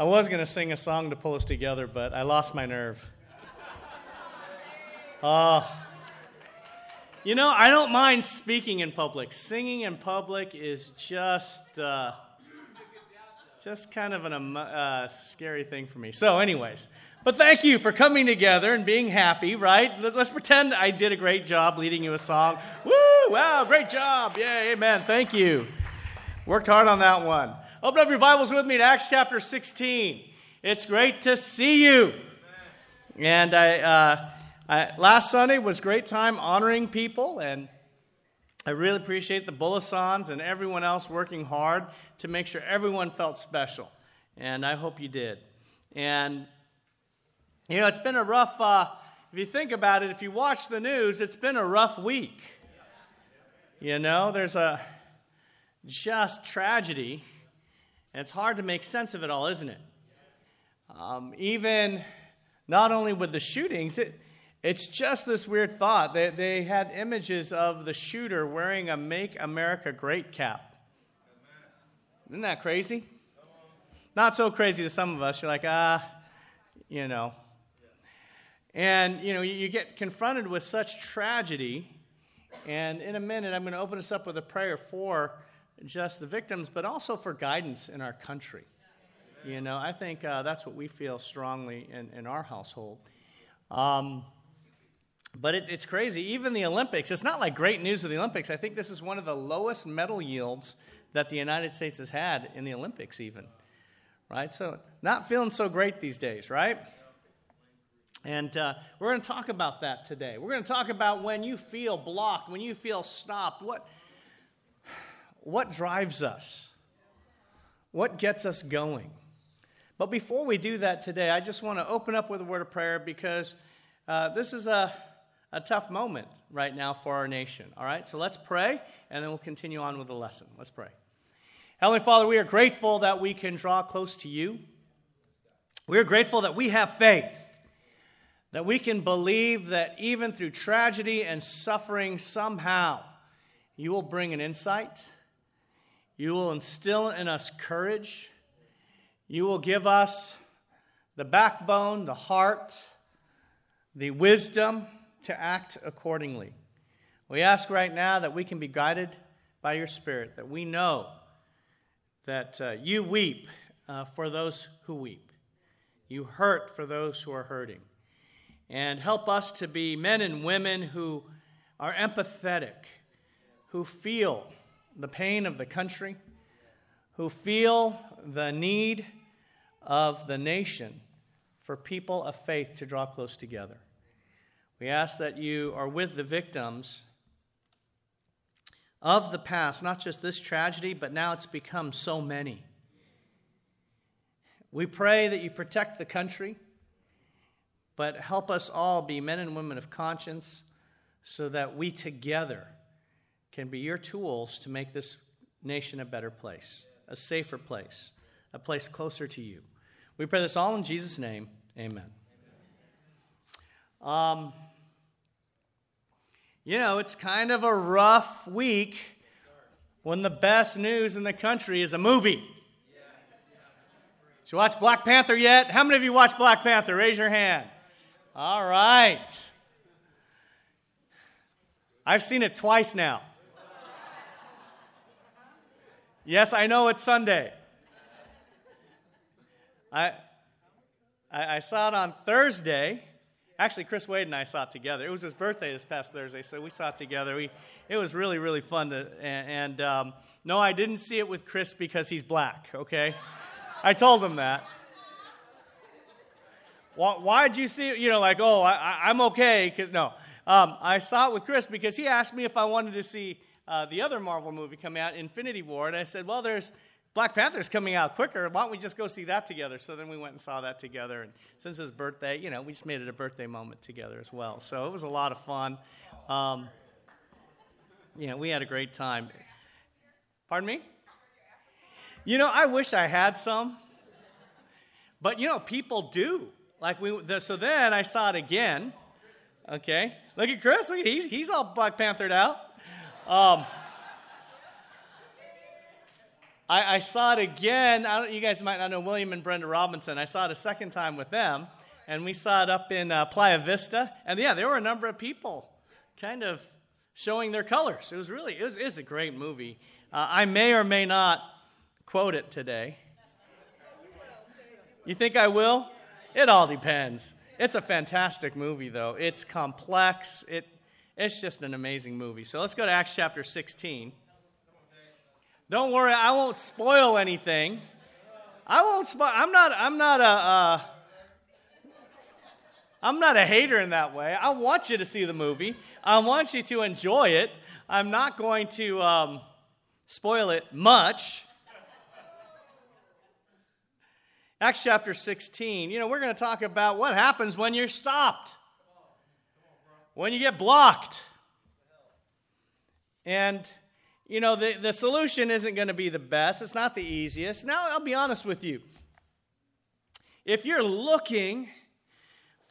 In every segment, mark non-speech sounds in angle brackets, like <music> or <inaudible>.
I was going to sing a song to pull us together, but I lost my nerve. Uh, you know, I don't mind speaking in public. Singing in public is just, uh, just kind of a uh, scary thing for me. So, anyways, but thank you for coming together and being happy, right? Let's pretend I did a great job leading you a song. Woo! Wow, great job. Yeah, amen. Thank you. Worked hard on that one. Open up your Bibles with me to Acts chapter 16. It's great to see you. And I, uh, I, last Sunday was great time honoring people, and I really appreciate the Bullisons and everyone else working hard to make sure everyone felt special. And I hope you did. And you know, it's been a rough, uh, if you think about it, if you watch the news, it's been a rough week. You know, there's a just tragedy, and it's hard to make sense of it all, isn't it? Um, even not only with the shootings, it, it's just this weird thought. They, they had images of the shooter wearing a Make America Great cap. Isn't that crazy? Not so crazy to some of us. You're like, ah, you know, and, you know, you get confronted with such tragedy. And in a minute, I'm going to open us up with a prayer for just the victims, but also for guidance in our country. You know, I think uh, that's what we feel strongly in, in our household. Um, but it, it's crazy. Even the Olympics, it's not like great news with the Olympics. I think this is one of the lowest medal yields that the United States has had in the Olympics, even. Right? So, not feeling so great these days, right? And uh, we're going to talk about that today. We're going to talk about when you feel blocked, when you feel stopped. What, what drives us? What gets us going? But before we do that today, I just want to open up with a word of prayer because uh, this is a, a tough moment right now for our nation. All right? So let's pray, and then we'll continue on with the lesson. Let's pray. Heavenly Father, we are grateful that we can draw close to you. We are grateful that we have faith that we can believe that even through tragedy and suffering, somehow you will bring an insight, you will instill in us courage, you will give us the backbone, the heart, the wisdom to act accordingly. We ask right now that we can be guided by your Spirit, that we know that uh, you weep uh, for those who weep, you hurt for those who are hurting. And help us to be men and women who are empathetic, who feel the pain of the country, who feel the need of the nation for people of faith to draw close together. We ask that you are with the victims of the past, not just this tragedy, but now it's become so many. We pray that you protect the country but help us all be men and women of conscience so that we together can be your tools to make this nation a better place, a safer place, a place closer to you. We pray this all in Jesus' name. Amen. Um, you know, it's kind of a rough week when the best news in the country is a movie. Did you watch Black Panther yet? How many of you watched Black Panther? Raise your hand. All right. I've seen it twice now. Yes, I know it's Sunday. I, I, I, saw it on Thursday. Actually, Chris Wade and I saw it together. It was his birthday this past Thursday, so we saw it together. We, it was really, really fun to. And, and um, no, I didn't see it with Chris because he's black. Okay, I told him that. Why, did you see it? You know, like, oh, I, am okay. Because, no. Um, I saw it with Chris because he asked me if I wanted to see uh, the other Marvel movie come out, Infinity War. And I said, well, there's Black Panther's coming out quicker. Why don't we just go see that together? So then we went and saw that together. And since his birthday, you know, we just made it a birthday moment together as well. So it was a lot of fun. Um, you know, we had a great time. Pardon me? You know, I wish I had some. But, you know, people do. Like we, the, so then I saw it again. Okay, look at Chris. Look at he's he's all Black Panthered out. Um, I, I saw it again. you guys might not know William and Brenda Robinson. I saw it a second time with them, and we saw it up in uh, Playa Vista. And yeah, there were a number of people kind of showing their colors. It was really, it was, it was a great movie. Uh, I may or may not quote it today. You think I will? It all depends. It's a fantastic movie, though. It's complex. It, it's just an amazing movie. So let's go to Acts chapter 16. Don't worry, I won't spoil anything. I won't spoil. I'm not. I'm not a. Uh, I'm not a hater in that way. I want you to see the movie. I want you to enjoy it. I'm not going to um, spoil it much. Acts chapter 16. You know, we're going to talk about what happens when you're stopped, when you get blocked. And you know, the, the solution isn't going to be the best. It's not the easiest. Now, I'll be honest with you. If you're looking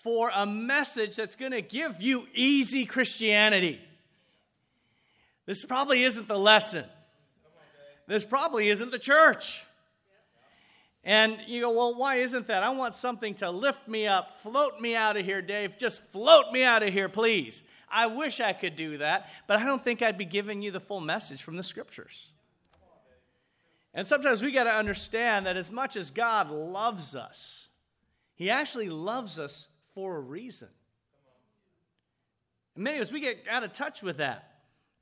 for a message that's going to give you easy Christianity, this probably isn't the lesson. This probably isn't the church. And you go, well, why isn't that? I want something to lift me up, float me out of here, Dave. Just float me out of here, please. I wish I could do that, but I don't think I'd be giving you the full message from the scriptures. And sometimes we got to understand that as much as God loves us, He actually loves us for a reason. And many of us, we get out of touch with that.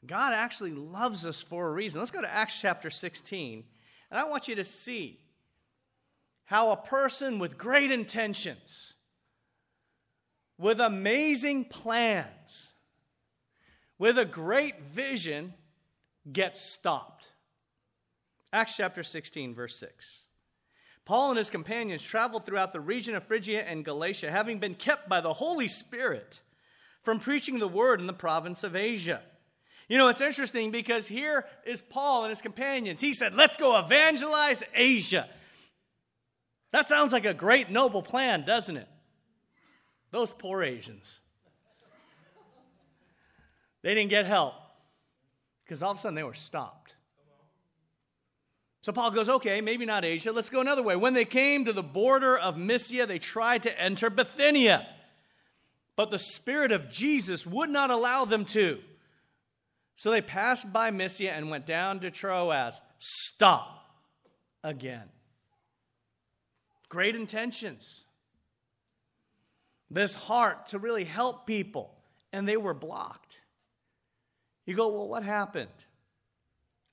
God actually loves us for a reason. Let's go to Acts chapter 16. And I want you to see how a person with great intentions, with amazing plans, with a great vision gets stopped. Acts chapter 16, verse 6. Paul and his companions traveled throughout the region of Phrygia and Galatia, having been kept by the Holy Spirit from preaching the word in the province of Asia. You know, it's interesting because here is Paul and his companions. He said, Let's go evangelize Asia. That sounds like a great, noble plan, doesn't it? Those poor Asians. They didn't get help because all of a sudden they were stopped. So Paul goes, okay, maybe not Asia. Let's go another way. When they came to the border of Mysia, they tried to enter Bithynia. But the Spirit of Jesus would not allow them to. So they passed by Mysia and went down to Troas. Stop again. Great intentions. This heart to really help people, and they were blocked. You go, well, what happened?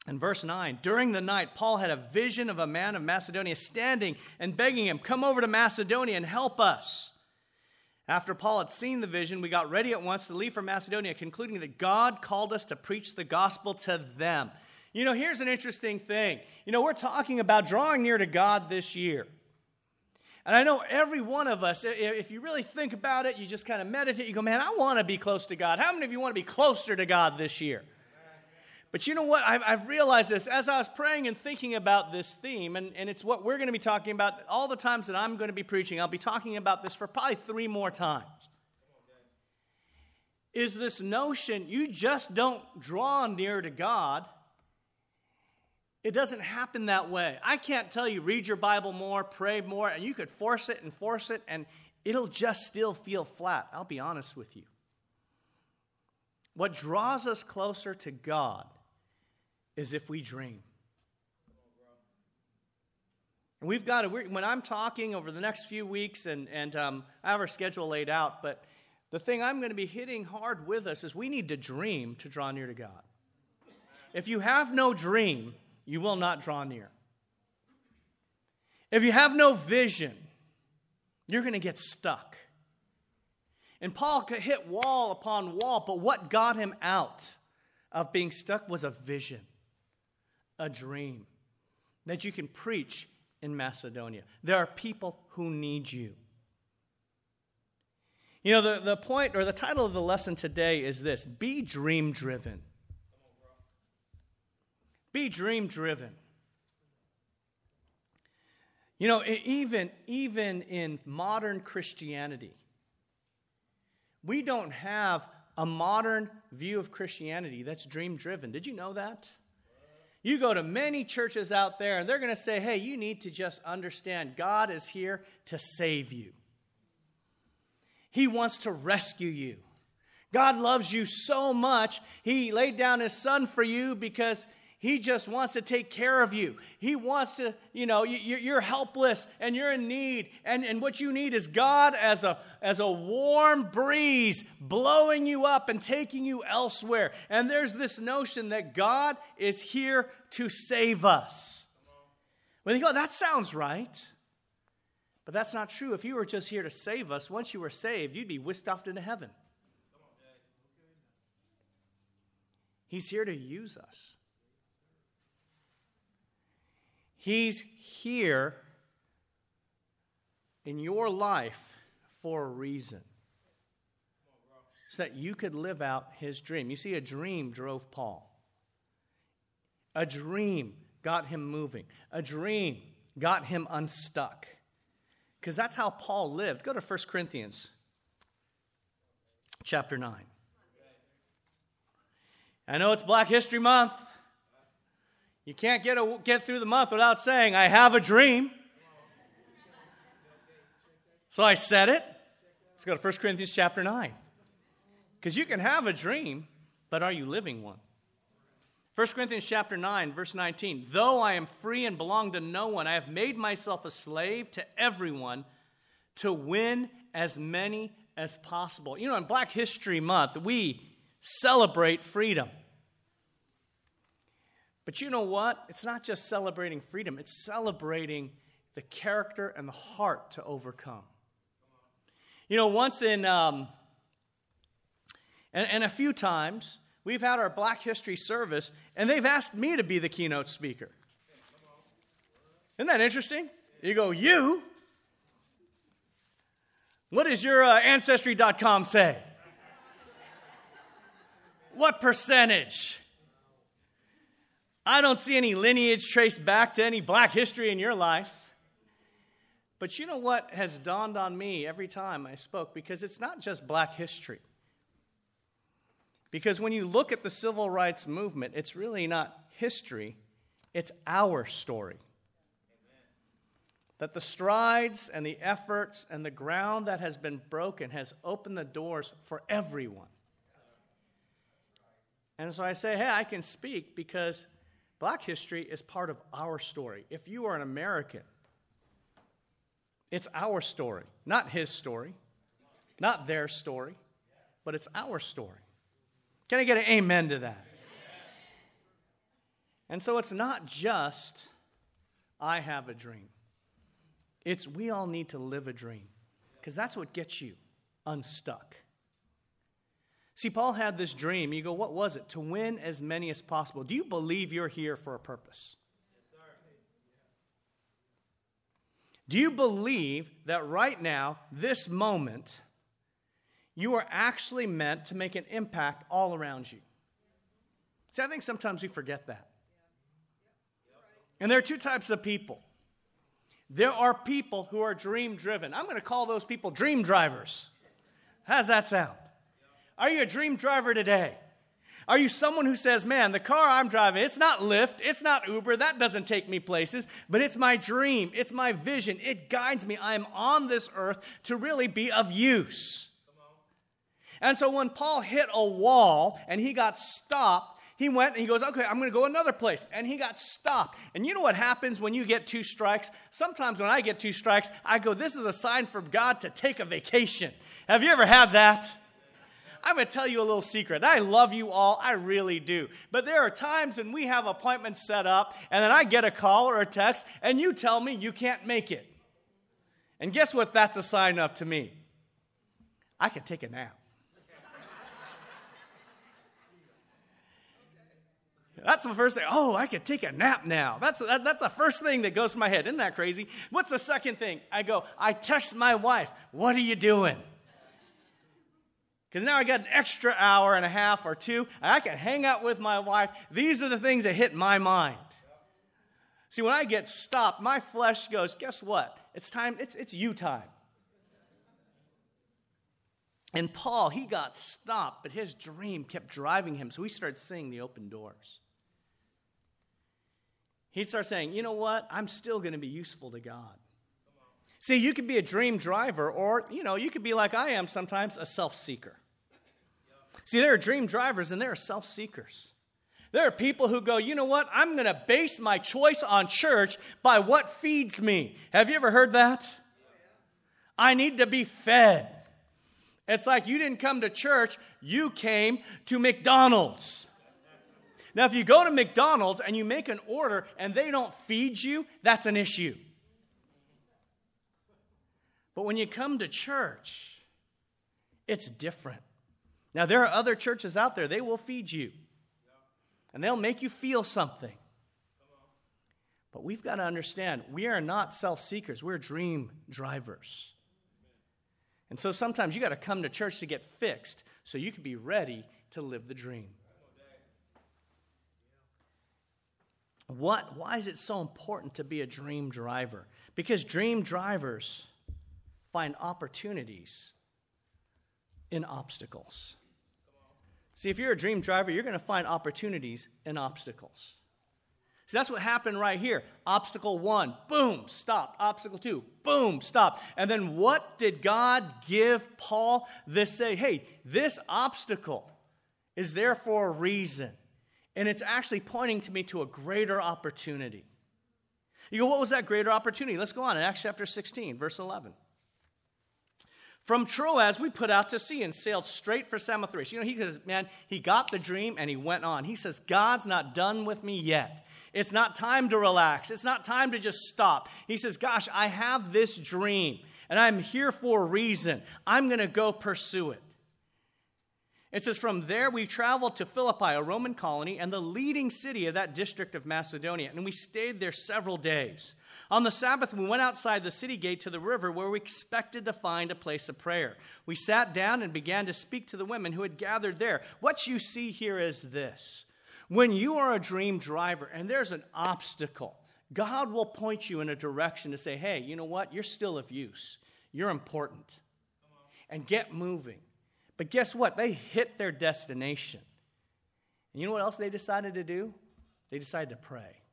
In verse 9, during the night, Paul had a vision of a man of Macedonia standing and begging him, Come over to Macedonia and help us. After Paul had seen the vision, we got ready at once to leave for Macedonia, concluding that God called us to preach the gospel to them. You know, here's an interesting thing. You know, we're talking about drawing near to God this year. And I know every one of us, if you really think about it, you just kind of meditate, you go, man, I want to be close to God. How many of you want to be closer to God this year? But you know what? I've, I've, realized this as I was praying and thinking about this theme, and, and it's what we're going to be talking about all the times that I'm going to be preaching. I'll be talking about this for probably three more times. Is this notion you just don't draw near to God it doesn't happen that way. I can't tell you, read your Bible more, pray more, and you could force it and force it, and it'll just still feel flat. I'll be honest with you. What draws us closer to God is if we dream. And we've got to, when I'm talking over the next few weeks, and, and um, I have our schedule laid out, but the thing I'm going to be hitting hard with us is we need to dream to draw near to God. If you have no dream, you will not draw near. If you have no vision, you're going to get stuck. And Paul could hit wall upon wall, but what got him out of being stuck was a vision, a dream that you can preach in Macedonia. There are people who need you. You know, the, the point or the title of the lesson today is this Be dream driven. Be dream driven. You know, even, even in modern Christianity, we don't have a modern view of Christianity that's dream driven. Did you know that? You go to many churches out there, and they're going to say, hey, you need to just understand God is here to save you. He wants to rescue you. God loves you so much, He laid down His Son for you because He just wants to take care of you. He wants to, you know, you're helpless and you're in need. And, and what you need is God as a, as a warm breeze blowing you up and taking you elsewhere. And there's this notion that God is here to save us. When you go, that sounds right. But that's not true. If you were just here to save us, once you were saved, you'd be whisked off into heaven. He's here to use us. He's here in your life for a reason. So that you could live out his dream. You see, a dream drove Paul. A dream got him moving. A dream got him unstuck. Because that's how Paul lived. Go to 1 Corinthians chapter 9. I know it's Black History Month. You can't get, a, get through the month without saying, I have a dream. So I said it. Let's go to 1 Corinthians chapter 9. Because you can have a dream, but are you living one? 1 Corinthians chapter 9, verse 19. Though I am free and belong to no one, I have made myself a slave to everyone to win as many as possible. You know, in Black History Month, we celebrate freedom. But you know what? It's not just celebrating freedom, it's celebrating the character and the heart to overcome. You know, once in, um, and, and a few times, we've had our Black History service, and they've asked me to be the keynote speaker. Isn't that interesting? You go, you? What does your uh, Ancestry.com say? What percentage? I don't see any lineage traced back to any black history in your life. But you know what has dawned on me every time I spoke? Because it's not just black history. Because when you look at the civil rights movement, it's really not history, it's our story. That the strides and the efforts and the ground that has been broken has opened the doors for everyone. And so I say, hey, I can speak because black history is part of our story. If you are an American, it's our story, not his story, not their story, but it's our story. Can I get an amen to that? And so it's not just, I have a dream. It's we all need to live a dream because that's what gets you unstuck. See, Paul had this dream. You go, what was it? To win as many as possible. Do you believe you're here for a purpose? Do you believe that right now, this moment, you are actually meant to make an impact all around you? See, I think sometimes we forget that. And there are two types of people. There are people who are dream driven. I'm going to call those people dream drivers. How's that sound? Are you a dream driver today? Are you someone who says, man, the car I'm driving, it's not Lyft, it's not Uber, that doesn't take me places, but it's my dream, it's my vision, it guides me. I am on this earth to really be of use. And so when Paul hit a wall and he got stopped, he went and he goes, Okay, I'm going to go another place. And he got stopped. And you know what happens when you get two strikes? Sometimes when I get two strikes, I go, This is a sign from God to take a vacation. Have you ever had that? I'm going to tell you a little secret. I love you all, I really do. But there are times when we have appointments set up, and then I get a call or a text, and you tell me you can't make it. And guess what that's a sign of to me? I can take a nap. That's the first thing. Oh, I could take a nap now. That's, that, that's the first thing that goes to my head. Isn't that crazy? What's the second thing? I go, I text my wife, What are you doing? Because now I got an extra hour and a half or two, and I can hang out with my wife. These are the things that hit my mind. See, when I get stopped, my flesh goes, guess what? It's time, it's, it's you time. And Paul, he got stopped, but his dream kept driving him, so he started seeing the open doors. He'd start saying, you know what? I'm still going to be useful to God. See, you could be a dream driver, or, you know, you could be like I am sometimes, a self seeker. See, there are dream drivers and there are self seekers. There are people who go, you know what? I'm going to base my choice on church by what feeds me. Have you ever heard that? I need to be fed. It's like you didn't come to church, you came to McDonald's. Now, if you go to McDonald's and you make an order and they don't feed you, that's an issue. But when you come to church, it's different. Now, there are other churches out there, they will feed you and they'll make you feel something. But we've got to understand we are not self seekers, we're dream drivers. And so sometimes you got to come to church to get fixed so you can be ready to live the dream. What, why is it so important to be a dream driver? Because dream drivers find opportunities in obstacles. See, if you're a dream driver, you're going to find opportunities and obstacles. See, that's what happened right here. Obstacle one, boom, stop. Obstacle two, boom, stop. And then what did God give Paul? This say, hey, this obstacle is there for a reason. And it's actually pointing to me to a greater opportunity. You go, what was that greater opportunity? Let's go on in Acts chapter 16, verse 11. From Troas, we put out to sea and sailed straight for Samothrace. You know, he says, man, he got the dream and he went on. He says, God's not done with me yet. It's not time to relax. It's not time to just stop. He says, gosh, I have this dream and I'm here for a reason. I'm going to go pursue it. It says, From there we traveled to Philippi, a Roman colony, and the leading city of that district of Macedonia. And we stayed there several days. On the Sabbath, we went outside the city gate to the river where we expected to find a place of prayer. We sat down and began to speak to the women who had gathered there. What you see here is this when you are a dream driver and there's an obstacle, God will point you in a direction to say, hey, you know what? You're still of use. You're important. And get moving. But guess what? They hit their destination. And you know what else they decided to do? They decided to pray.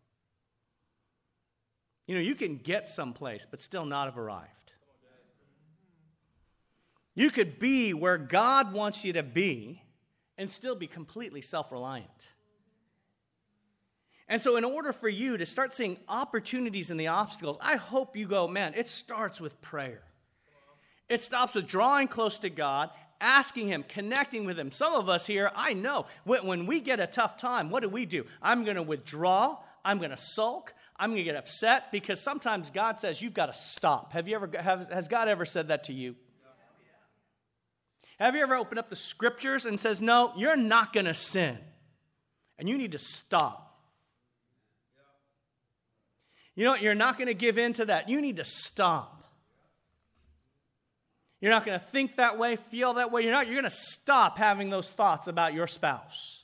You know, you can get someplace, but still not have arrived. You could be where God wants you to be and still be completely self reliant. And so, in order for you to start seeing opportunities in the obstacles, I hope you go, man, it starts with prayer. It stops with drawing close to God, asking Him, connecting with Him. Some of us here, I know, when we get a tough time, what do we do? I'm going to withdraw, I'm going to sulk, I'm going to get upset because sometimes God says you've got to stop. Have you ever have, has God ever said that to you? Have you ever opened up the scriptures and says, "No, you're not going to sin." And you need to stop. You know, you're not going to give in to that. You need to stop. You're not going to think that way, feel that way. You're not. You're going to stop having those thoughts about your spouse.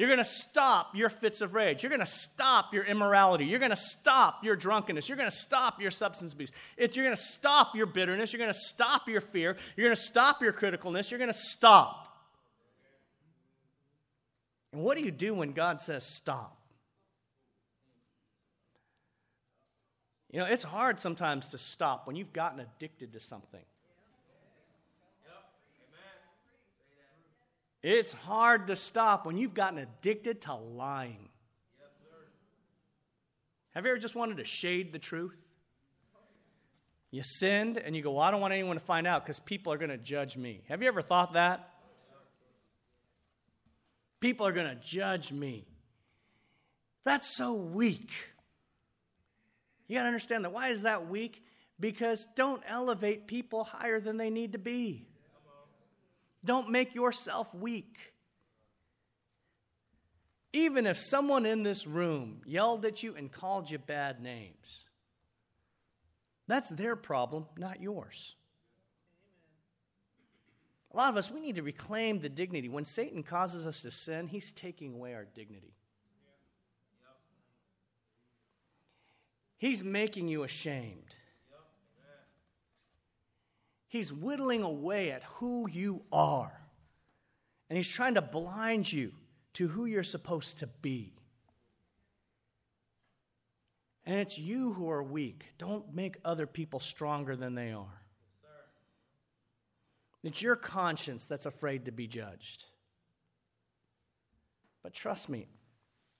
You're going to stop your fits of rage. You're going to stop your immorality. You're going to stop your drunkenness. You're going to stop your substance abuse. It, you're going to stop your bitterness. You're going to stop your fear. You're going to stop your criticalness. You're going to stop. And what do you do when God says stop? You know, it's hard sometimes to stop when you've gotten addicted to something. It's hard to stop when you've gotten addicted to lying. Have you ever just wanted to shade the truth? You sinned and you go, Well, I don't want anyone to find out because people are going to judge me. Have you ever thought that? People are going to judge me. That's so weak. You got to understand that. Why is that weak? Because don't elevate people higher than they need to be. Don't make yourself weak. Even if someone in this room yelled at you and called you bad names, that's their problem, not yours. A lot of us, we need to reclaim the dignity. When Satan causes us to sin, he's taking away our dignity. He's making you ashamed. He's whittling away at who you are. And he's trying to blind you to who you're supposed to be. And it's you who are weak. Don't make other people stronger than they are. It's your conscience that's afraid to be judged. But trust me,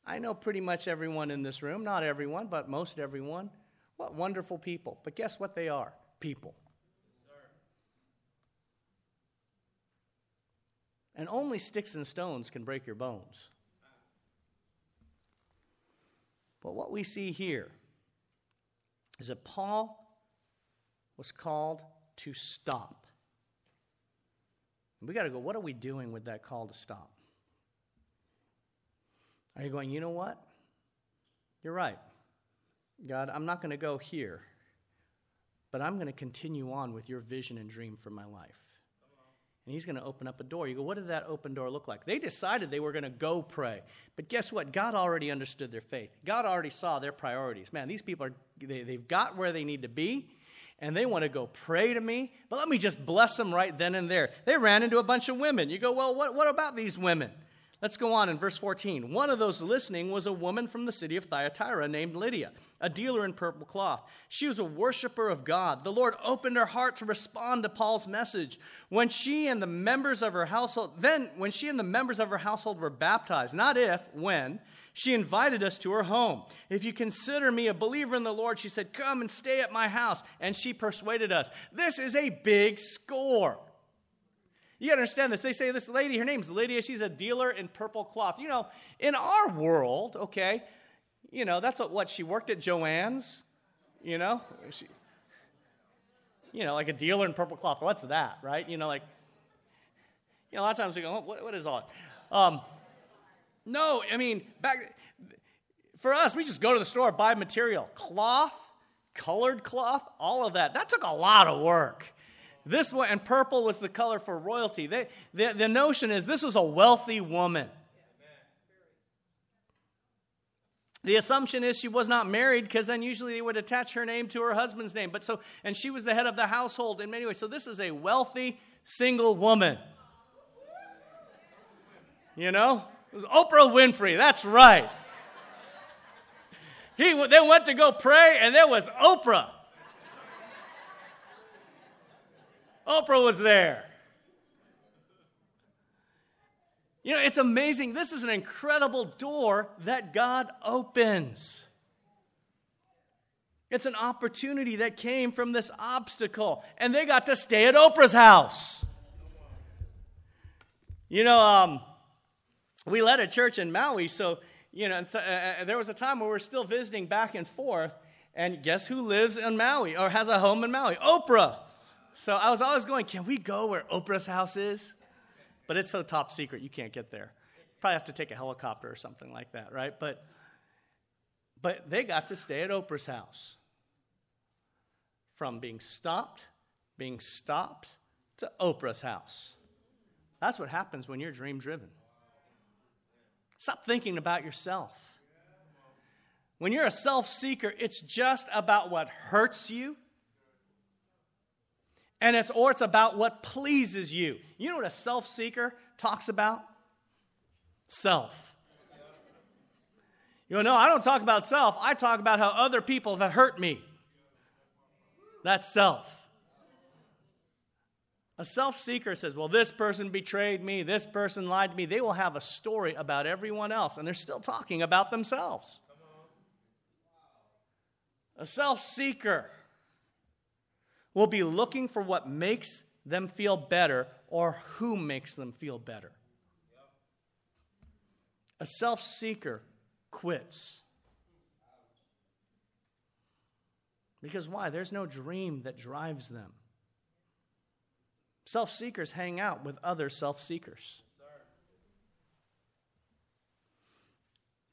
I know pretty much everyone in this room, not everyone, but most everyone. What wonderful people. But guess what they are? People. And only sticks and stones can break your bones. But what we see here is that Paul was called to stop. We got to go, what are we doing with that call to stop? Are you going, you know what? You're right. God, I'm not going to go here, but I'm going to continue on with your vision and dream for my life. And he's going to open up a door. You go, what did that open door look like? They decided they were going to go pray. But guess what? God already understood their faith. God already saw their priorities. Man, these people are, they, they've got where they need to be and they want to go pray to me, but let me just bless them right then and there. They ran into a bunch of women. You go, well, what, what about these women? Let's go on in verse 14. One of those listening was a woman from the city of Thyatira named Lydia, a dealer in purple cloth. She was a worshiper of God. The Lord opened her heart to respond to Paul's message. When she and the members of her household, then when she and the members of her household were baptized, not if, when, she invited us to her home. If you consider me a believer in the Lord, she said, Come and stay at my house. And she persuaded us. This is a big score. You got to understand this. They say this lady, her name's Lydia. She's a dealer in purple cloth. You know, in our world, okay, you know, that's what, what she worked at Jo-Ann's, you know? She, you know, like a dealer in purple cloth. What's that, right? You know, like, you know, a lot of times we go, what, what is all that? um, no, I mean, back for us, we just go to the store, buy material, cloth, colored cloth, all of that. That took a lot of work. This one, and purple was the color for royalty. They, the, the notion is this was a wealthy woman. The assumption is she was not married because then usually they would attach her name to her husband's name. But so, and she was the head of the household in many ways. So this is a wealthy single woman. You know? It was Oprah Winfrey. That's right. He, they went to go pray, and there was Oprah. Oprah was there. You know, it's amazing. This is an incredible door that God opens. It's an opportunity that came from this obstacle, and they got to stay at Oprah's house. You know, um, we led a church in Maui, so, you know, so, uh, uh, there was a time where we are still visiting back and forth, and guess who lives in Maui or has a home in Maui? Oprah. So I was always going, can we go where Oprah's house is? But it's so top secret, you can't get there. Probably have to take a helicopter or something like that, right? But, but they got to stay at Oprah's house. From being stopped, being stopped to Oprah's house. That's what happens when you're dream driven. Stop thinking about yourself. When you're a self seeker, it's just about what hurts you and it's or it's about what pleases you. You know what a self-seeker talks about? Self. You know, no, I don't talk about self. I talk about how other people have hurt me. That's self. A self seeker says, Well, this person betrayed me, this person lied to me. They will have a story about everyone else, and they're still talking about themselves. A self seeker will be looking for what makes them feel better or who makes them feel better. A self seeker quits. Because why? There's no dream that drives them. Self seekers hang out with other self seekers.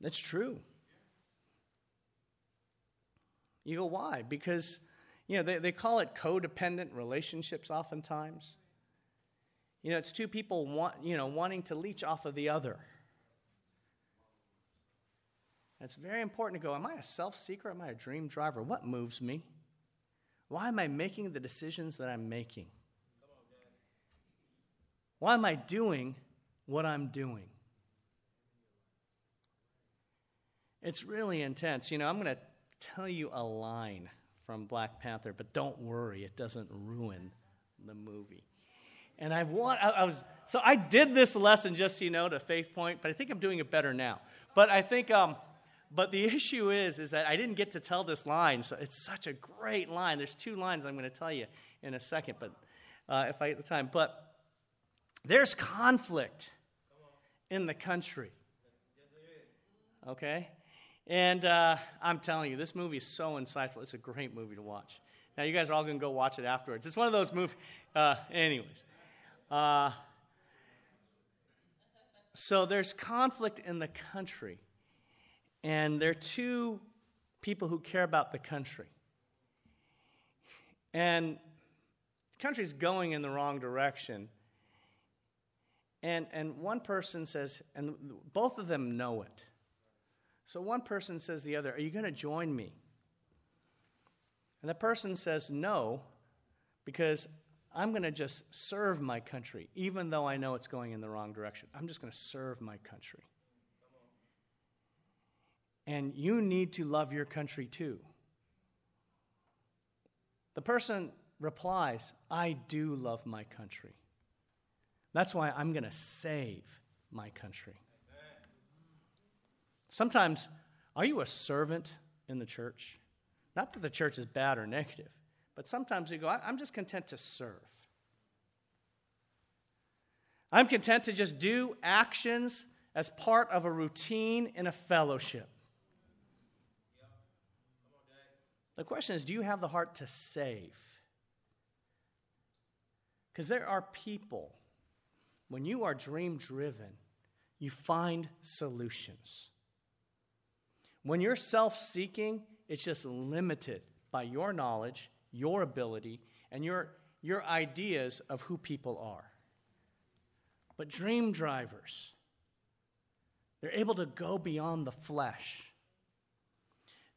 That's true. You go, why? Because you know, they, they call it codependent relationships oftentimes. You know, it's two people want, you know, wanting to leech off of the other. it's very important to go, am I a self seeker? Am I a dream driver? What moves me? Why am I making the decisions that I'm making? Why am I doing what I'm doing? It's really intense. You know, I'm going to tell you a line from Black Panther, but don't worry, it doesn't ruin the movie. And I want, I, I was, so I did this lesson just so you know to Faith Point, but I think I'm doing it better now. But I think, um, but the <laughs> issue is, is that I didn't get to tell this line. So it's such a great line. There's two lines I'm going to tell you in a second, but uh, if I get the time. But there's conflict in the country. Okay? And uh, I'm telling you, this movie is so insightful. It's a great movie to watch. Now, you guys are all going to go watch it afterwards. It's one of those movies. Uh, anyways. Uh, so there's conflict in the country. And there are two people who care about the country. And the country's going in the wrong direction. And, and one person says, and both of them know it. So one person says to the other, Are you going to join me? And the person says, No, because I'm going to just serve my country, even though I know it's going in the wrong direction. I'm just going to serve my country. And you need to love your country too. The person replies, I do love my country. That's why I'm going to save my country. Sometimes, are you a servant in the church? Not that the church is bad or negative, but sometimes you go, I'm just content to serve. I'm content to just do actions as part of a routine in a fellowship. The question is do you have the heart to save? Because there are people, when you are dream driven, you find solutions. When you're self seeking, it's just limited by your knowledge, your ability, and your, your ideas of who people are. But dream drivers, they're able to go beyond the flesh.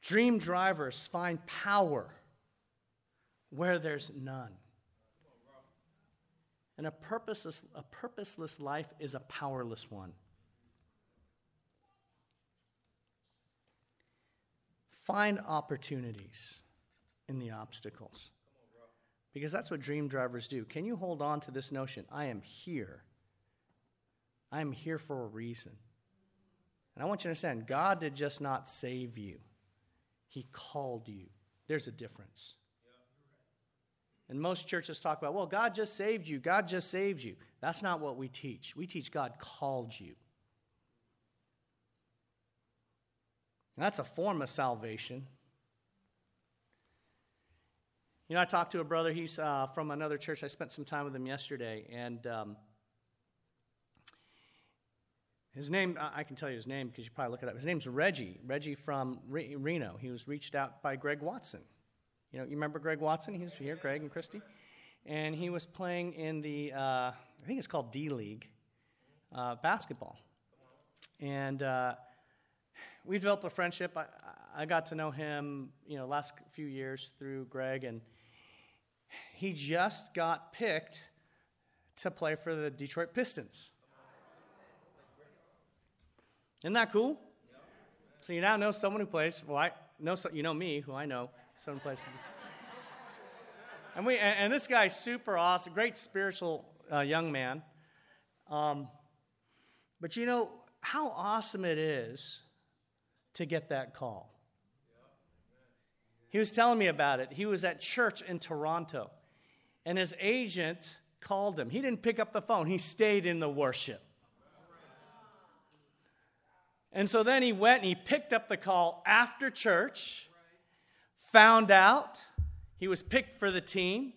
Dream drivers find power where there's none. And a purposeless, a purposeless life is a powerless one. Find opportunities in the obstacles. Because that's what dream drivers do. Can you hold on to this notion? I am here. I am here for a reason. And I want you to understand God did just not save you, He called you. There's a difference. And most churches talk about, well, God just saved you. God just saved you. That's not what we teach. We teach God called you. That's a form of salvation. You know, I talked to a brother. He's uh, from another church. I spent some time with him yesterday, and um, his name, I can tell you his name because you probably look it up. His name's Reggie. Reggie from Reno. He was reached out by Greg Watson. You know, you remember Greg Watson? He was here, Greg and Christy. And he was playing in the, uh, I think it's called D League uh, basketball. And uh, we developed a friendship. I, I got to know him, you know, last few years through Greg, and he just got picked to play for the Detroit Pistons. Isn't that cool? So you now know someone who plays. Well, I know you know me, who I know someone plays. and we and, and, this guy's super awesome, great spiritual uh, young man. Um, but you know how awesome it is to get that call. He was telling me about it. He was at church in Toronto, and his agent called him. He didn't pick up the phone, he stayed in the worship. And so then he went and he picked up the call after church, found out he was picked for the team.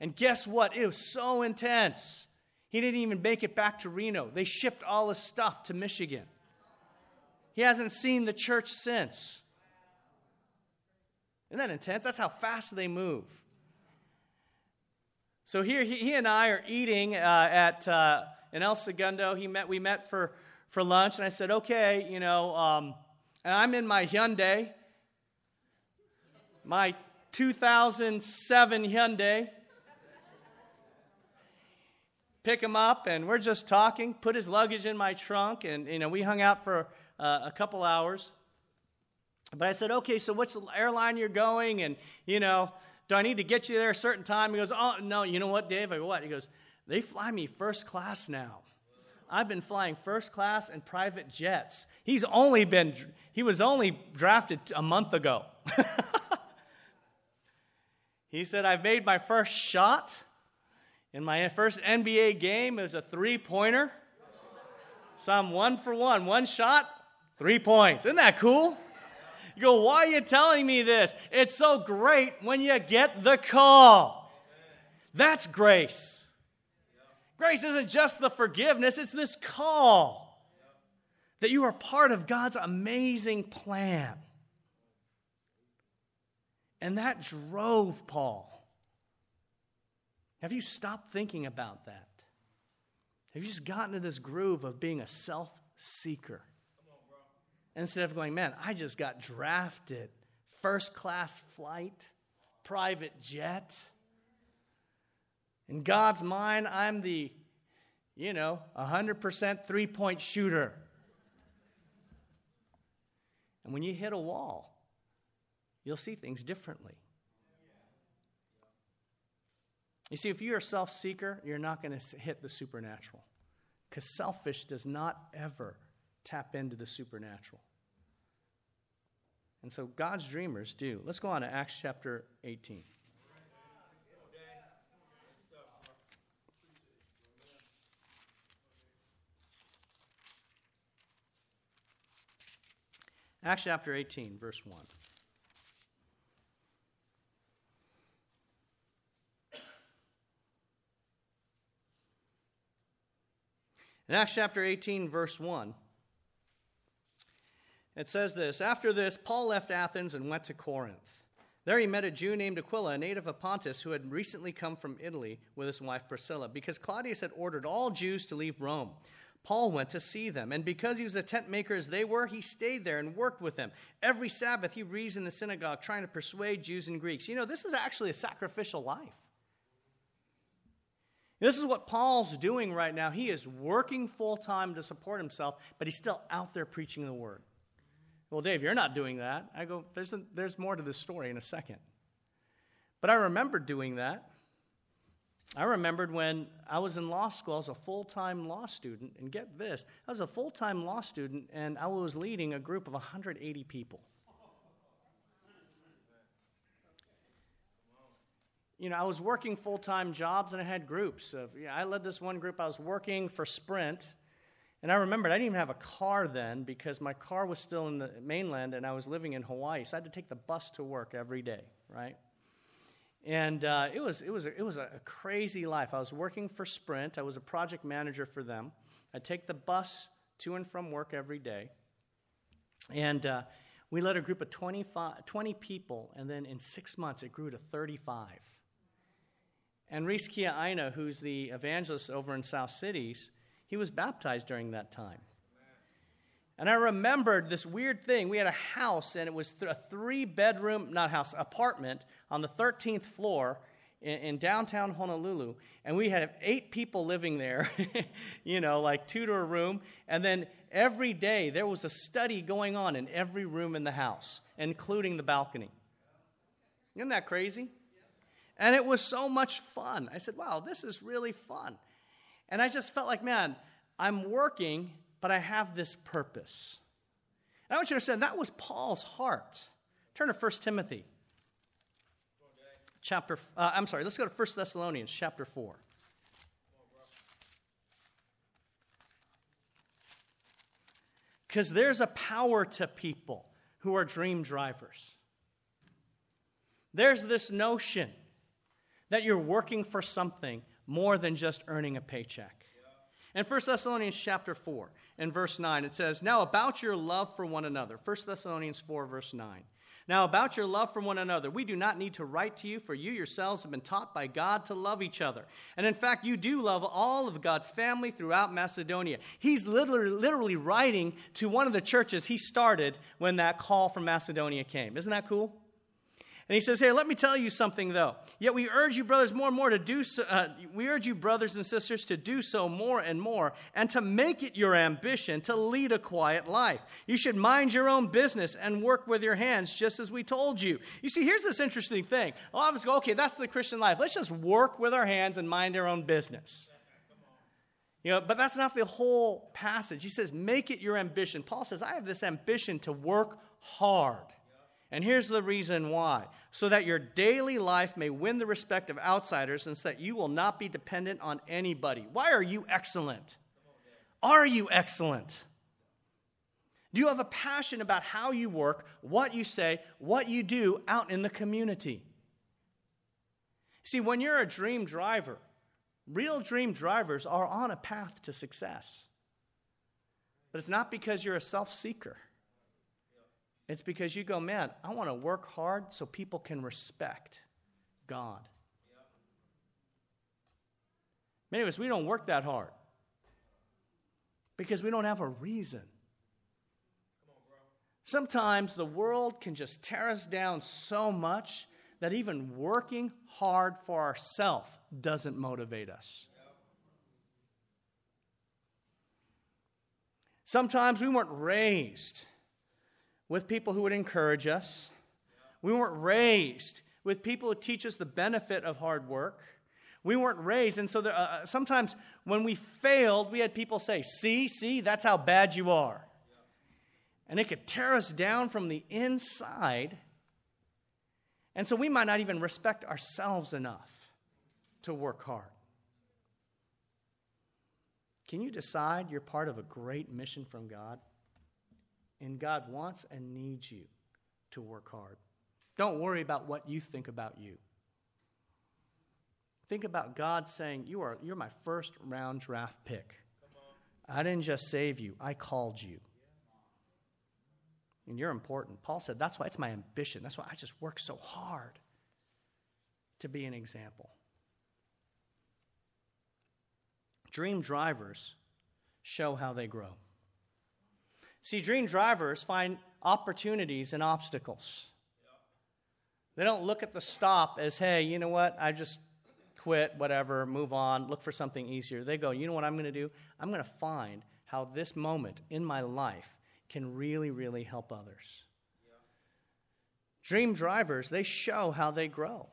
And guess what? It was so intense. He didn't even make it back to Reno. They shipped all his stuff to Michigan. He hasn't seen the church since. Isn't that intense? That's how fast they move. So here, he, he and I are eating uh, at uh, in El Segundo. He met, we met for, for lunch, and I said, okay, you know, um, and I'm in my Hyundai, my 2007 Hyundai. Pick him up, and we're just talking. Put his luggage in my trunk, and you know, we hung out for uh, a couple hours. But I said, okay, so which airline you're going? And, you know, do I need to get you there a certain time? He goes, oh, no, you know what, Dave? I go, what? He goes, they fly me first class now. I've been flying first class and private jets. He's only been, he was only drafted a month ago. <laughs> he said, I've made my first shot in my first NBA game. Was a three pointer. So I'm one for one, one shot, three points. Isn't that cool? You go, why are you telling me this? It's so great when you get the call. That's grace. Grace isn't just the forgiveness, it's this call that you are part of God's amazing plan. And that drove Paul. Have you stopped thinking about that? Have you just gotten to this groove of being a self seeker? Instead of going, man, I just got drafted, first class flight, private jet. In God's mind, I'm the, you know, 100% three point shooter. And when you hit a wall, you'll see things differently. You see, if you're a self seeker, you're not going to hit the supernatural. Because selfish does not ever tap into the supernatural. And so God's dreamers do. Let's go on to Acts chapter 18. Acts chapter 18, verse 1. In Acts chapter 18, verse 1, it says this After this, Paul left Athens and went to Corinth. There he met a Jew named Aquila, a native of Pontus, who had recently come from Italy with his wife Priscilla, because Claudius had ordered all Jews to leave Rome. Paul went to see them, and because he was a tent maker as they were, he stayed there and worked with them. Every Sabbath, he reads in the synagogue, trying to persuade Jews and Greeks. You know, this is actually a sacrificial life. This is what Paul's doing right now. He is working full time to support himself, but he's still out there preaching the word. Well, Dave, you're not doing that. I go, there's, a, there's more to this story in a second. But I remember doing that. I remembered when I was in law school, I was a full time law student, and get this I was a full time law student, and I was leading a group of 180 people. You know, I was working full time jobs and I had groups of, you know, I led this one group, I was working for Sprint. And I remembered I didn't even have a car then because my car was still in the mainland and I was living in Hawaii. So I had to take the bus to work every day, right? And uh, it, was, it, was a, it was a crazy life. I was working for Sprint, I was a project manager for them. I'd take the bus to and from work every day. And uh, we led a group of 25, 20 people, and then in six months it grew to 35. And Reese Kia Aina, who's the evangelist over in South Cities, he was baptized during that time. And I remembered this weird thing. We had a house, and it was a three bedroom, not house, apartment on the 13th floor in, in downtown Honolulu. And we had eight people living there, <laughs> you know, like two to a room. And then every day there was a study going on in every room in the house, including the balcony. Isn't that crazy? And it was so much fun. I said, wow, this is really fun. And I just felt like, man, I'm working but I have this purpose. And I want you to understand that was Paul's heart. Turn to 1 Timothy. Chapter, uh, I'm sorry, let's go to 1 Thessalonians chapter 4. Because there's a power to people who are dream drivers. There's this notion that you're working for something more than just earning a paycheck. In 1 Thessalonians chapter 4, and verse 9, it says, Now about your love for one another. 1 Thessalonians 4, verse 9. Now, about your love for one another, we do not need to write to you, for you yourselves have been taught by God to love each other. And in fact, you do love all of God's family throughout Macedonia. He's literally, literally writing to one of the churches he started when that call from Macedonia came. Isn't that cool? And he says, Here, let me tell you something, though. Yet we urge you, brothers, more and more to do so. Uh, we urge you, brothers and sisters, to do so more and more, and to make it your ambition to lead a quiet life. You should mind your own business and work with your hands, just as we told you. You see, here's this interesting thing. A lot of us go, Okay, that's the Christian life. Let's just work with our hands and mind our own business. You know, but that's not the whole passage. He says, Make it your ambition. Paul says, I have this ambition to work hard. And here's the reason why so that your daily life may win the respect of outsiders and so that you will not be dependent on anybody. Why are you excellent? Are you excellent? Do you have a passion about how you work, what you say, what you do out in the community? See, when you're a dream driver, real dream drivers are on a path to success. But it's not because you're a self seeker. It's because you go, man, I want to work hard so people can respect God. Many of us, we don't work that hard because we don't have a reason. Sometimes the world can just tear us down so much that even working hard for ourselves doesn't motivate us. Sometimes we weren't raised with people who would encourage us. We weren't raised with people who teach us the benefit of hard work. We weren't raised, and so there, uh, uh, sometimes when we failed, we had people say, See, see, that's how bad you are. And it could tear us down from the inside. And so we might not even respect ourselves enough to work hard. Can you decide you're part of a great mission from God? And God wants and needs you to work hard. Don't worry about what you think about you. Think about God saying, You are you're my first round draft pick. I didn't just save you, I called you. And you're important. Paul said, That's why it's my ambition. That's why I just work so hard to be an example. Dream drivers show how they grow. See, dream drivers find opportunities and obstacles. They don't look at the stop as, hey, you know what, I just quit, whatever, move on, look for something easier. They go, you know what I'm going to do? I'm going to find how this moment in my life can really, really help others. Dream drivers, they show how they grow.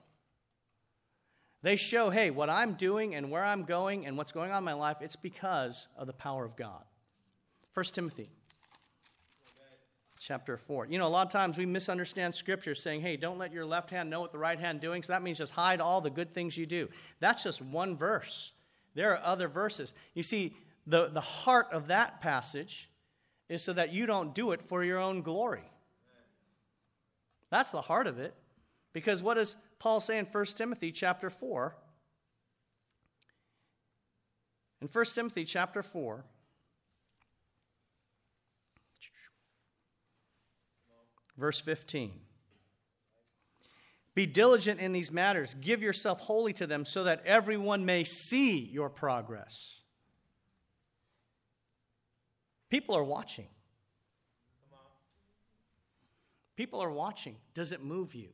They show, hey, what I'm doing and where I'm going and what's going on in my life, it's because of the power of God. 1 Timothy chapter 4. You know, a lot of times we misunderstand scripture saying, hey, don't let your left hand know what the right hand doing. So that means just hide all the good things you do. That's just one verse. There are other verses. You see, the, the heart of that passage is so that you don't do it for your own glory. That's the heart of it. Because what does Paul say in 1 Timothy chapter 4? In 1 Timothy chapter 4, Verse 15. Be diligent in these matters. Give yourself wholly to them so that everyone may see your progress. People are watching. People are watching. Does it move you?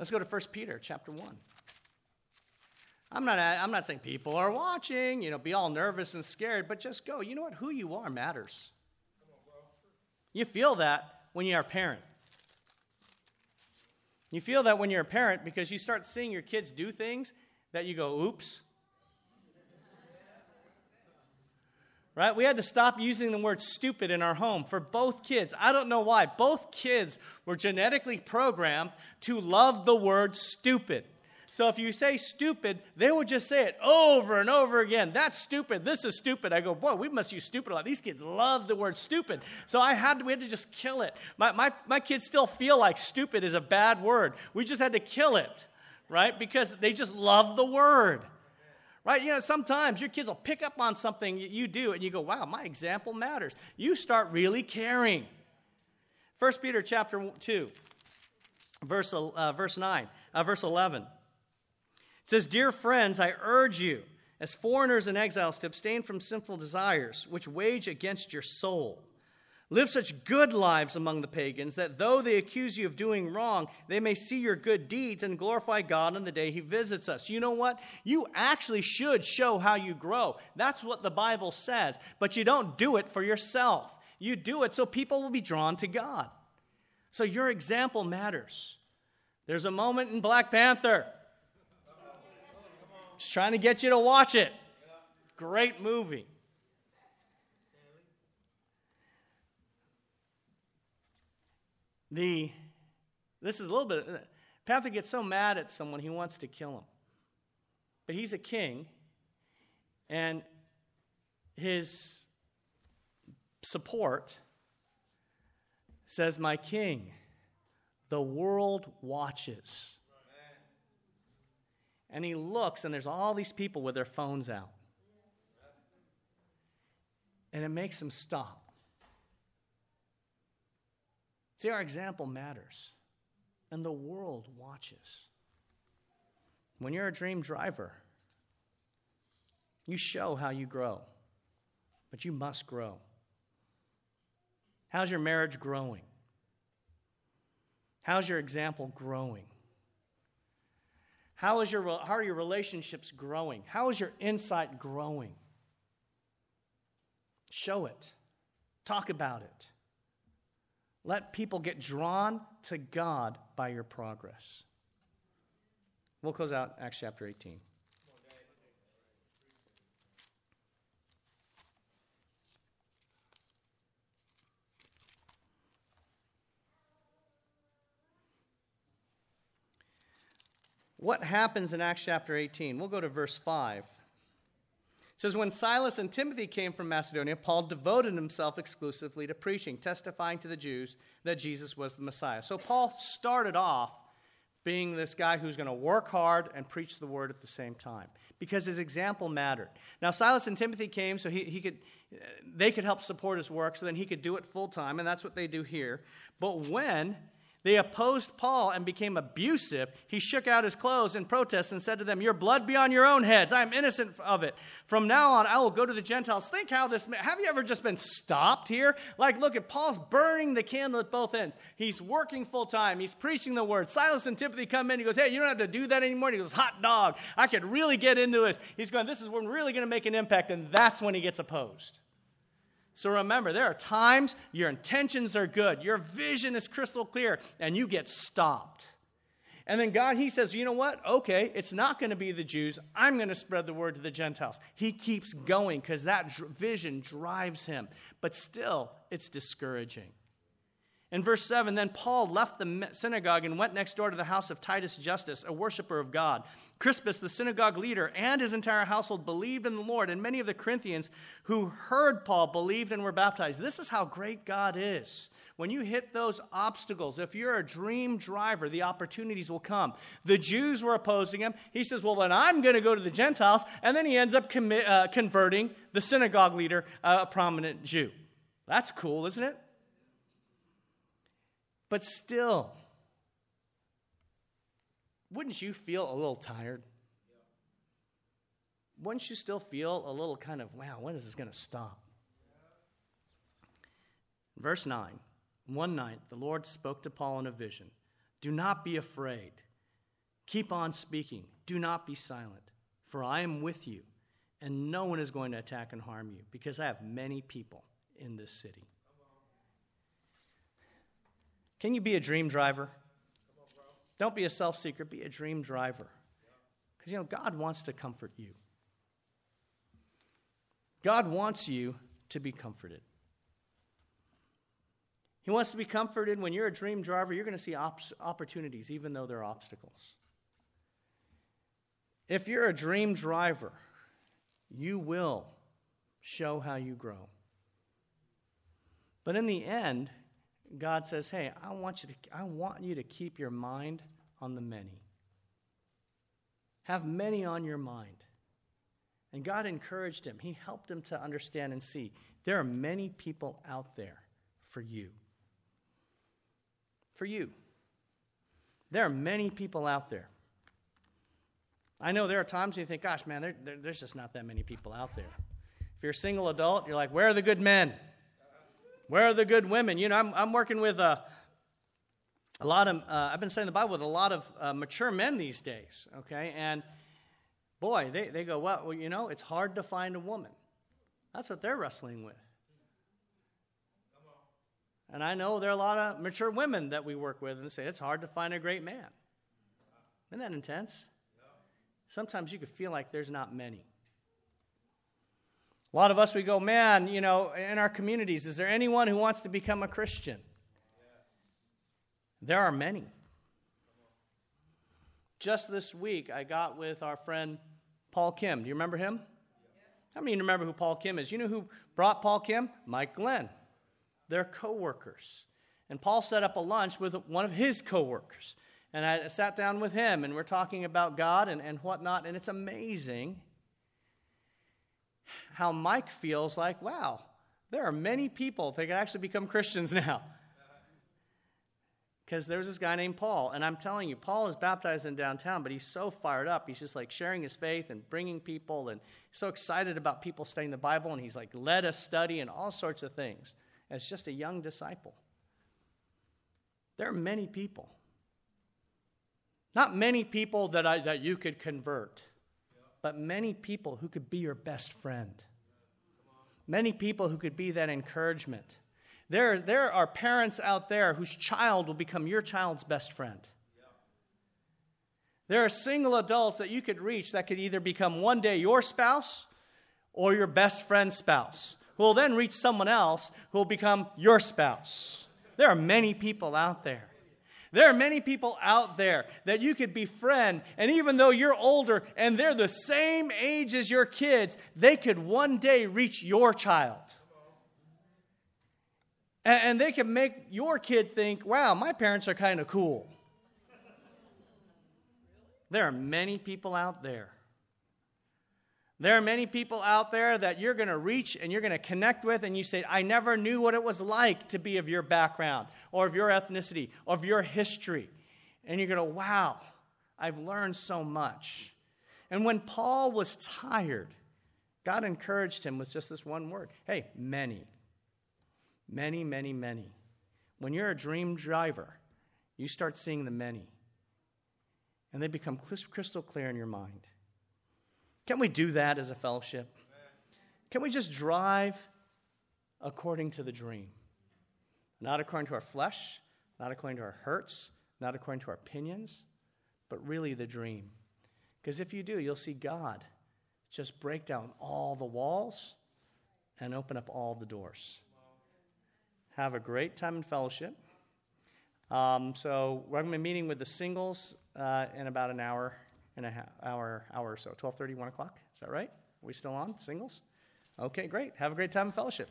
Let's go to 1 Peter chapter 1. I'm not, I'm not saying people are watching, you know, be all nervous and scared, but just go. You know what? Who you are matters. You feel that when you're a parent. You feel that when you're a parent because you start seeing your kids do things that you go, oops. Right? We had to stop using the word stupid in our home for both kids. I don't know why. Both kids were genetically programmed to love the word stupid. So if you say stupid, they would just say it over and over again. That's stupid. This is stupid. I go, boy, we must use stupid a lot. These kids love the word stupid. So I had to, we had to just kill it. My, my, my kids still feel like stupid is a bad word. We just had to kill it, right? Because they just love the word. Right? You know, sometimes your kids will pick up on something you do and you go, wow, my example matters. You start really caring. 1 Peter chapter 2, verse, uh, verse 9, uh, verse 11 says, Dear friends, I urge you, as foreigners and exiles, to abstain from sinful desires, which wage against your soul. Live such good lives among the pagans that though they accuse you of doing wrong, they may see your good deeds and glorify God on the day He visits us. You know what? You actually should show how you grow. That's what the Bible says. But you don't do it for yourself, you do it so people will be drawn to God. So your example matters. There's a moment in Black Panther. Just trying to get you to watch it. Great movie. the this is a little bit Panther gets so mad at someone he wants to kill him. But he's a king, and his support says, My king, the world watches. And he looks, and there's all these people with their phones out. And it makes him stop. See, our example matters, and the world watches. When you're a dream driver, you show how you grow, but you must grow. How's your marriage growing? How's your example growing? How, is your, how are your relationships growing? How is your insight growing? Show it. Talk about it. Let people get drawn to God by your progress. We'll close out Acts chapter 18. What happens in Acts chapter 18? We'll go to verse 5 It says when Silas and Timothy came from Macedonia, Paul devoted himself exclusively to preaching, testifying to the Jews that Jesus was the Messiah. So Paul started off being this guy who's going to work hard and preach the word at the same time because his example mattered. Now Silas and Timothy came so he, he could they could help support his work so then he could do it full time and that's what they do here. But when they opposed Paul and became abusive. He shook out his clothes in protest and said to them, Your blood be on your own heads. I am innocent of it. From now on, I will go to the Gentiles. Think how this, have you ever just been stopped here? Like, look at Paul's burning the candle at both ends. He's working full time. He's preaching the word. Silas and Timothy come in. He goes, Hey, you don't have to do that anymore. he goes, Hot dog. I could really get into this. He's going, This is when we're really going to make an impact. And that's when he gets opposed. So remember, there are times your intentions are good, your vision is crystal clear, and you get stopped. And then God, He says, you know what? Okay, it's not going to be the Jews. I'm going to spread the word to the Gentiles. He keeps going because that vision drives him. But still, it's discouraging. In verse 7, then Paul left the synagogue and went next door to the house of Titus Justus, a worshiper of God. Crispus, the synagogue leader, and his entire household believed in the Lord, and many of the Corinthians who heard Paul believed and were baptized. This is how great God is. When you hit those obstacles, if you're a dream driver, the opportunities will come. The Jews were opposing him. He says, Well, then I'm going to go to the Gentiles. And then he ends up commi- uh, converting the synagogue leader, uh, a prominent Jew. That's cool, isn't it? But still, wouldn't you feel a little tired? Wouldn't you still feel a little kind of, wow, when is this going to stop? Verse 9 One night, the Lord spoke to Paul in a vision Do not be afraid. Keep on speaking. Do not be silent, for I am with you, and no one is going to attack and harm you, because I have many people in this city. Can you be a dream driver? Don't be a self seeker, be a dream driver. Because, you know, God wants to comfort you. God wants you to be comforted. He wants to be comforted when you're a dream driver, you're going to see op- opportunities, even though they're obstacles. If you're a dream driver, you will show how you grow. But in the end, God says, "Hey, I want you to I want you to keep your mind on the many. Have many on your mind." And God encouraged him. He helped him to understand and see there are many people out there for you. For you. There are many people out there. I know there are times you think, gosh, man, there, there, there's just not that many people out there. If you're a single adult, you're like, where are the good men? Where are the good women? You know, I'm, I'm working with a, a lot of, uh, I've been studying the Bible with a lot of uh, mature men these days, okay? And boy, they, they go, well, well, you know, it's hard to find a woman. That's what they're wrestling with. And I know there are a lot of mature women that we work with and say it's hard to find a great man. Isn't that intense? Sometimes you could feel like there's not many. A lot of us, we go, man, you know, in our communities, is there anyone who wants to become a Christian? There are many. Just this week, I got with our friend Paul Kim. Do you remember him? How many of you remember who Paul Kim is? You know who brought Paul Kim? Mike Glenn. They're co workers. And Paul set up a lunch with one of his co workers. And I sat down with him, and we're talking about God and, and whatnot. And it's amazing how Mike feels like, wow, there are many people that could actually become Christians <laughs> now. Because there's this guy named Paul, and I'm telling you, Paul is baptized in downtown, but he's so fired up. He's just like sharing his faith and bringing people, and so excited about people studying the Bible, and he's like led a study and all sorts of things as just a young disciple. There are many people. Not many people that, I, that you could convert, but many people who could be your best friend. Many people who could be that encouragement. There, there are parents out there whose child will become your child's best friend. There are single adults that you could reach that could either become one day your spouse or your best friend's spouse, who will then reach someone else who will become your spouse. There are many people out there. There are many people out there that you could befriend, and even though you're older and they're the same age as your kids, they could one day reach your child. And they can make your kid think, wow, my parents are kind of cool. There are many people out there. There are many people out there that you're going to reach and you're going to connect with, and you say, I never knew what it was like to be of your background, or of your ethnicity, or of your history. And you're going to, wow, I've learned so much. And when Paul was tired, God encouraged him with just this one word hey, many. Many, many, many. When you're a dream driver, you start seeing the many. And they become crystal clear in your mind. Can we do that as a fellowship? Can we just drive according to the dream? Not according to our flesh, not according to our hurts, not according to our opinions, but really the dream. Because if you do, you'll see God just break down all the walls and open up all the doors. Have a great time in fellowship. Um, so we're going to be meeting with the singles uh, in about an hour and a half, hour, hour or so. 12.30, 1 o'clock. Is that right? Are we still on? Singles? Okay, great. Have a great time in fellowship.